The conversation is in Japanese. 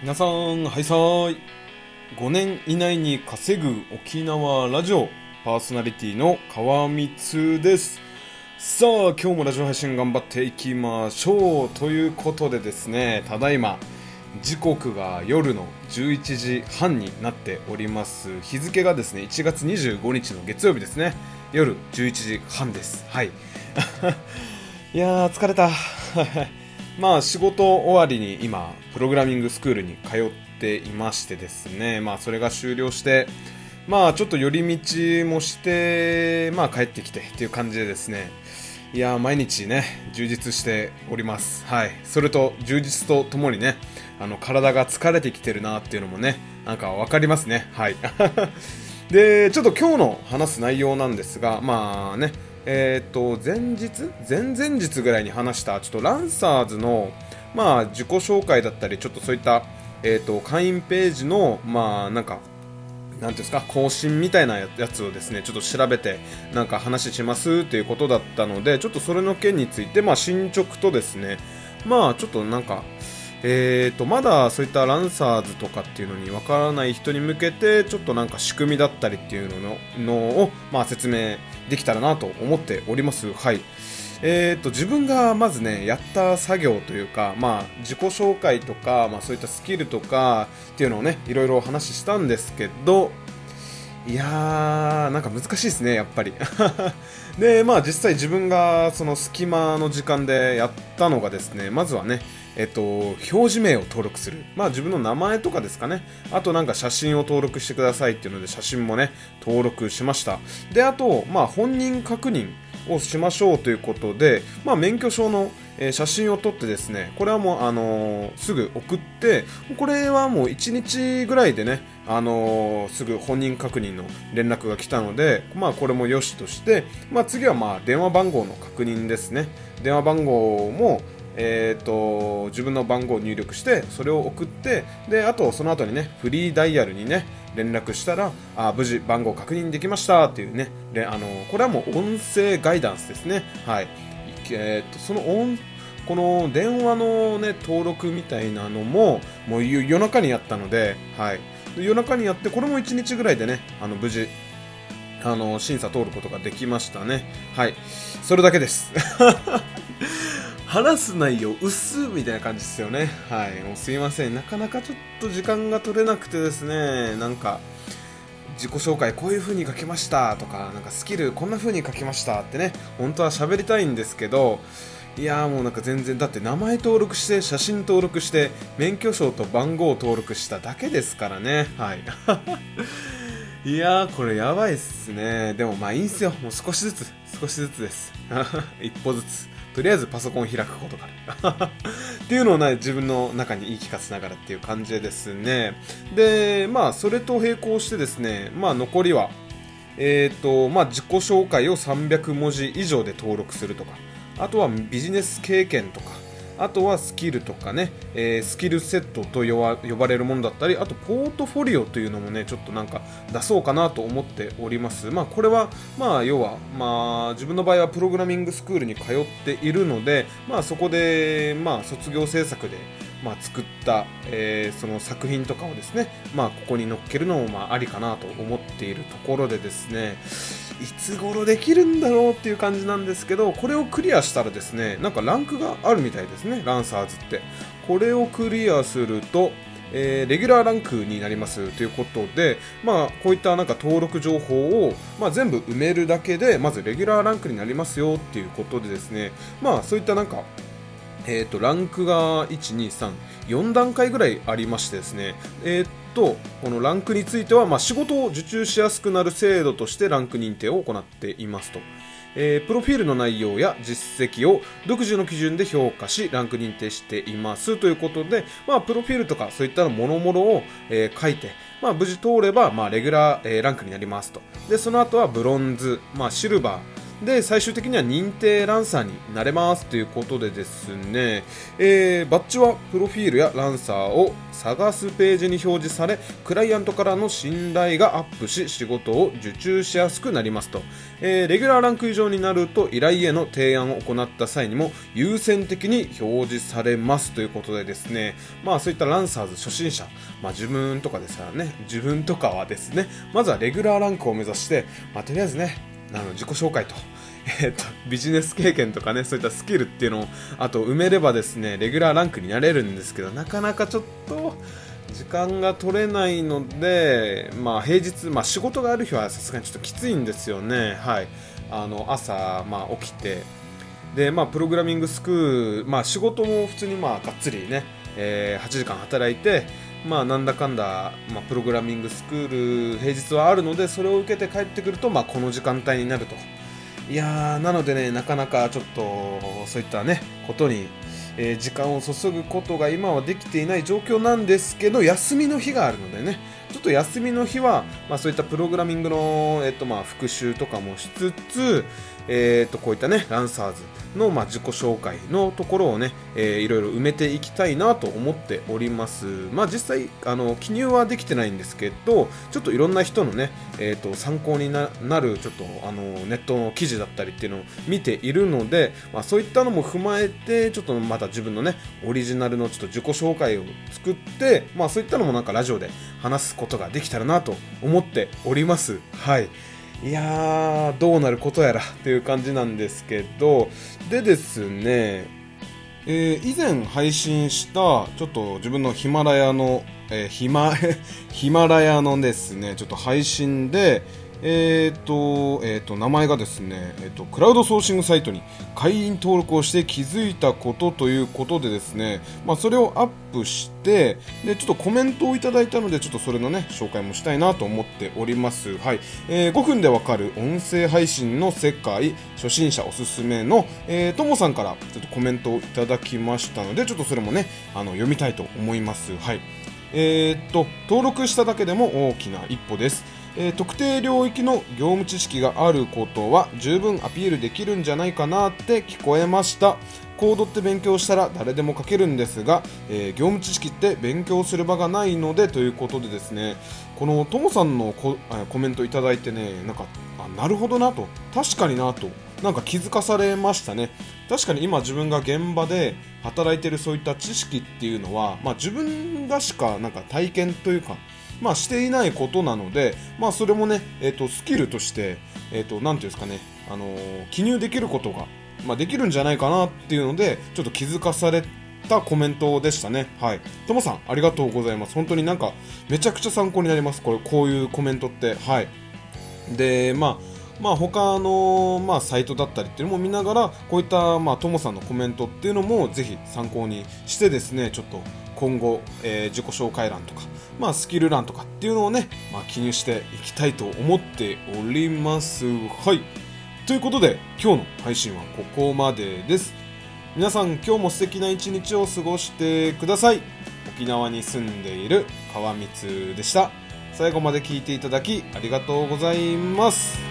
皆さん、はいさーい。5年以内に稼ぐ沖縄ラジオ、パーソナリティの川光です。さあ、今日もラジオ配信頑張っていきましょう。ということでですね、ただいま、時刻が夜の11時半になっております。日付がですね、1月25日の月曜日ですね。夜11時半です。はい。いやー、疲れた。まあ仕事終わりに今プログラミングスクールに通っていましてですね。まあそれが終了してまあちょっと寄り道もしてまあ帰ってきてっていう感じでですね。いや毎日ね充実しております。はい。それと充実とともにねあの体が疲れてきてるなっていうのもねなんかわかりますね。はい。でちょっと今日の話す内容なんですがまあねえー、と前日？前々日ぐらいに話したちょっとランサーズの、まあ、自己紹介だったりちょっとそういった、えー、と会員ページのまあなんかなんていうんですか更新みたいなやつをですねちょっと調べてなんか話しますということだったのでちょっとそれの件について、まあ、進捗とですねまあちょっとなんかえーとまだそういったランサーズとかっていうのにわからない人に向けてちょっとなんか仕組みだったりっていうののを、まあ、説明できたらなと思っております。はいえーと自分がまずねやった作業というか、まあ、自己紹介とか、まあ、そういったスキルとかっていうのをねいろいろお話ししたんですけどいやーなんか難しいですねやっぱり でまあ実際自分がその隙間の時間でやったのがですねまずはねえっと、表示名を登録する。まあ自分の名前とかですかね。あとなんか写真を登録してくださいっていうので写真もね、登録しました。で、あと、まあ本人確認をしましょうということで、まあ免許証の、え写真を撮ってですね、これはもうあのーすぐ送って、これはもう1日ぐらいでね、あのーすぐ本人確認の連絡が来たので、まあこれも良しとして、まあ次はまあ電話番号の確認ですね。電話番号も、えー、と自分の番号を入力してそれを送ってであとその後にねフリーダイヤルにね連絡したらあ無事番号確認できましたっていうねであのこれはもう音声ガイダンスですね。はい。えー、とその音この電話のね登録みたいなのももう夜中にやったので、はい、夜中にやってこれも1日ぐらいでねあの無事あの審査通ることができましたね。はい。それだけです。話す内容薄みたいな感じですよね。はい。もうすいません。なかなかちょっと時間が取れなくてですね。なんか自己紹介こういう風に書きましたとかなんかスキルこんな風に書きましたってね。本当は喋りたいんですけどいやーもうなんか全然だって名前登録して写真登録して免許証と番号を登録しただけですからね。はい。いやーこれやばいっすね。でもまあいいんすよ。もう少しずつ少しずつです。一歩ずつ。とりあえずパソコンを開くことから。っていうのをね自分の中に言い聞かせながらっていう感じですね。でまあそれと並行してですねまあ残りはえーとまあ、自己紹介を300文字以上で登録するとかあとはビジネス経験とかあとはスキルとかね、えースキルセットと呼ばれるものだったりあとポートフォリオというのもねちょっとなんか出そうかなと思っております。まあこれはまあ要はまあ自分の場合はプログラミングスクールに通っているのでまあそこでまあ卒業制作でまあ、作った、えーその作品とかをですね、まあ、ここに載っけるのもまあありかなと思っているところでですねいつ頃できるんだろうっていう感じなんですけどこれをクリアしたらですねなんかランクがあるみたいですねランサーズって。これをクリアするとえーレギュラーランクになりますということで、まあ、こういったなんか登録情報を、まあ、全部埋めるだけでまずレギュラーランクになりますよっていうことでですね、まあ、そういったなんかえー、とランクが1234段階ぐらいありましてですね、えー、とこのランクについては、まあ、仕事を受注しやすくなる制度としてランク認定を行っていますと。えープロフィールの内容や実績を独自の基準で評価しランク認定しています。ということで、まあ、プロフィールとかそういったものものを、えー書いて、まあ、無事通れば、まあ、レギュラー、えーランクになりますと。でその後はブロンズ、まあ、シルバーで最終的には認定ランサーになれますということでですね、えー、バッジはプロフィールやランサーを探すページに表示されクライアントからの信頼がアップし仕事を受注しやすくなりますと、えー、レギュラーランク以上になると依頼への提案を行った際にも優先的に表示されますということでですねまあそういったランサーズ初心者、まあ、自分とかですからね自分とかはですねまずはレギュラーランクを目指して、まあ、とりあえずねあの自己紹介と。えーと、ビジネス経験とかねそういったスキルっていうのをあと埋めればですねレギュラーランクになれるんですけどなかなかちょっと時間が取れないので、まあ、平日、まあ、仕事がある日はさすがにちょっときついんですよね、はい、あの朝、まあ、起きて。で、まあ、プログラミングスクール、まあ、仕事も普通に、まあ、がっつりね、えー、8時間働いてまあ、なんだかんだ、まあ、プログラミングスクール平日はあるのでそれを受けて帰ってくると、まあ、この時間帯になると。いやーなのでねなかなかちょっとそういったねことに、えー、時間を注ぐことが今はできていない状況なんですけど休みの日があるのでねちょっと休みの日は、まあ、そういったプログラミングの、えっとまあ、復習とかもしつつ、えー、とこういったねランサーズの、まあ、自己紹介のところをね、えー、いろいろ埋めていきたいなと思っております。まあ実際あの記入はできてないんですけどちょっといろんな人のね、えー、と参考になるちょっとあのネットの記事だったりっていうのを見ているので、まあ、そういったのも踏まえてちょっとまた自分のねオリジナルのちょっと自己紹介を作ってまあそういったのもなんかラジオで話すことができたらなと思っております。はい。いやー、どうなることやらっていう感じなんですけど、でですね、えー、以前配信したちょっと自分のヒマラヤの、えー、ヒマ ヒマラヤのですねちょっと配信で、えっ、ー、と、えっ、ー、と、名前がですね、えっ、ー、と、クラウドソーシングサイトに会員登録をして気づいたことということでですね、まあ、それをアップして、で、ちょっとコメントをいただいたので、ちょっとそれのね、紹介もしたいなと思っております。はい。えー、5分でわかる音声配信の世界、初心者おすすめの、えー、ともさんからちょっとコメントをいただきましたので、ちょっとそれもね、あの、読みたいと思います。はい。え、っと、登録しただけでも大きな一歩です。えー、特定領域の業務知識があることは十分アピールできるんじゃないかなって聞こえました。コードって勉強したら誰でも書けるんですが、えー、業務知識って勉強する場がないのでということでですねこのともさんのココメントいただいてねなんかあなるほどなと。確かになと。なんか気づかされましたね。確かに今自分が現場で働いてるそういった知識っていうのは、まあ、自分がしかなんか体験というかまあ、していないことなので、まあ、それもね、えーと、スキルとして、えーと、なんていうんですかね、あのー、記入できることが、まあ、できるんじゃないかなっていうので、ちょっと気づかされたコメントでしたね。はい。ともさん、ありがとうございます。本当になんか、めちゃくちゃ参考になります。これ、こういうコメントって。はい。で、まあ、まあ、他の、まあ、サイトだったりっていうのも見ながらこういった、まあ、ともさんのコメントっていうのもぜひ参考にしてですねちょっと今後、えー、自己紹介欄とか、まあ、スキル欄とかっていうのをね、まあ、記入していきたいと思っております。はい。ということで今日の配信はここまでです。皆さん今日も素敵な一日を過ごしてください。沖縄に住んでいる川光でした。最後まで聞いていただきありがとうございます。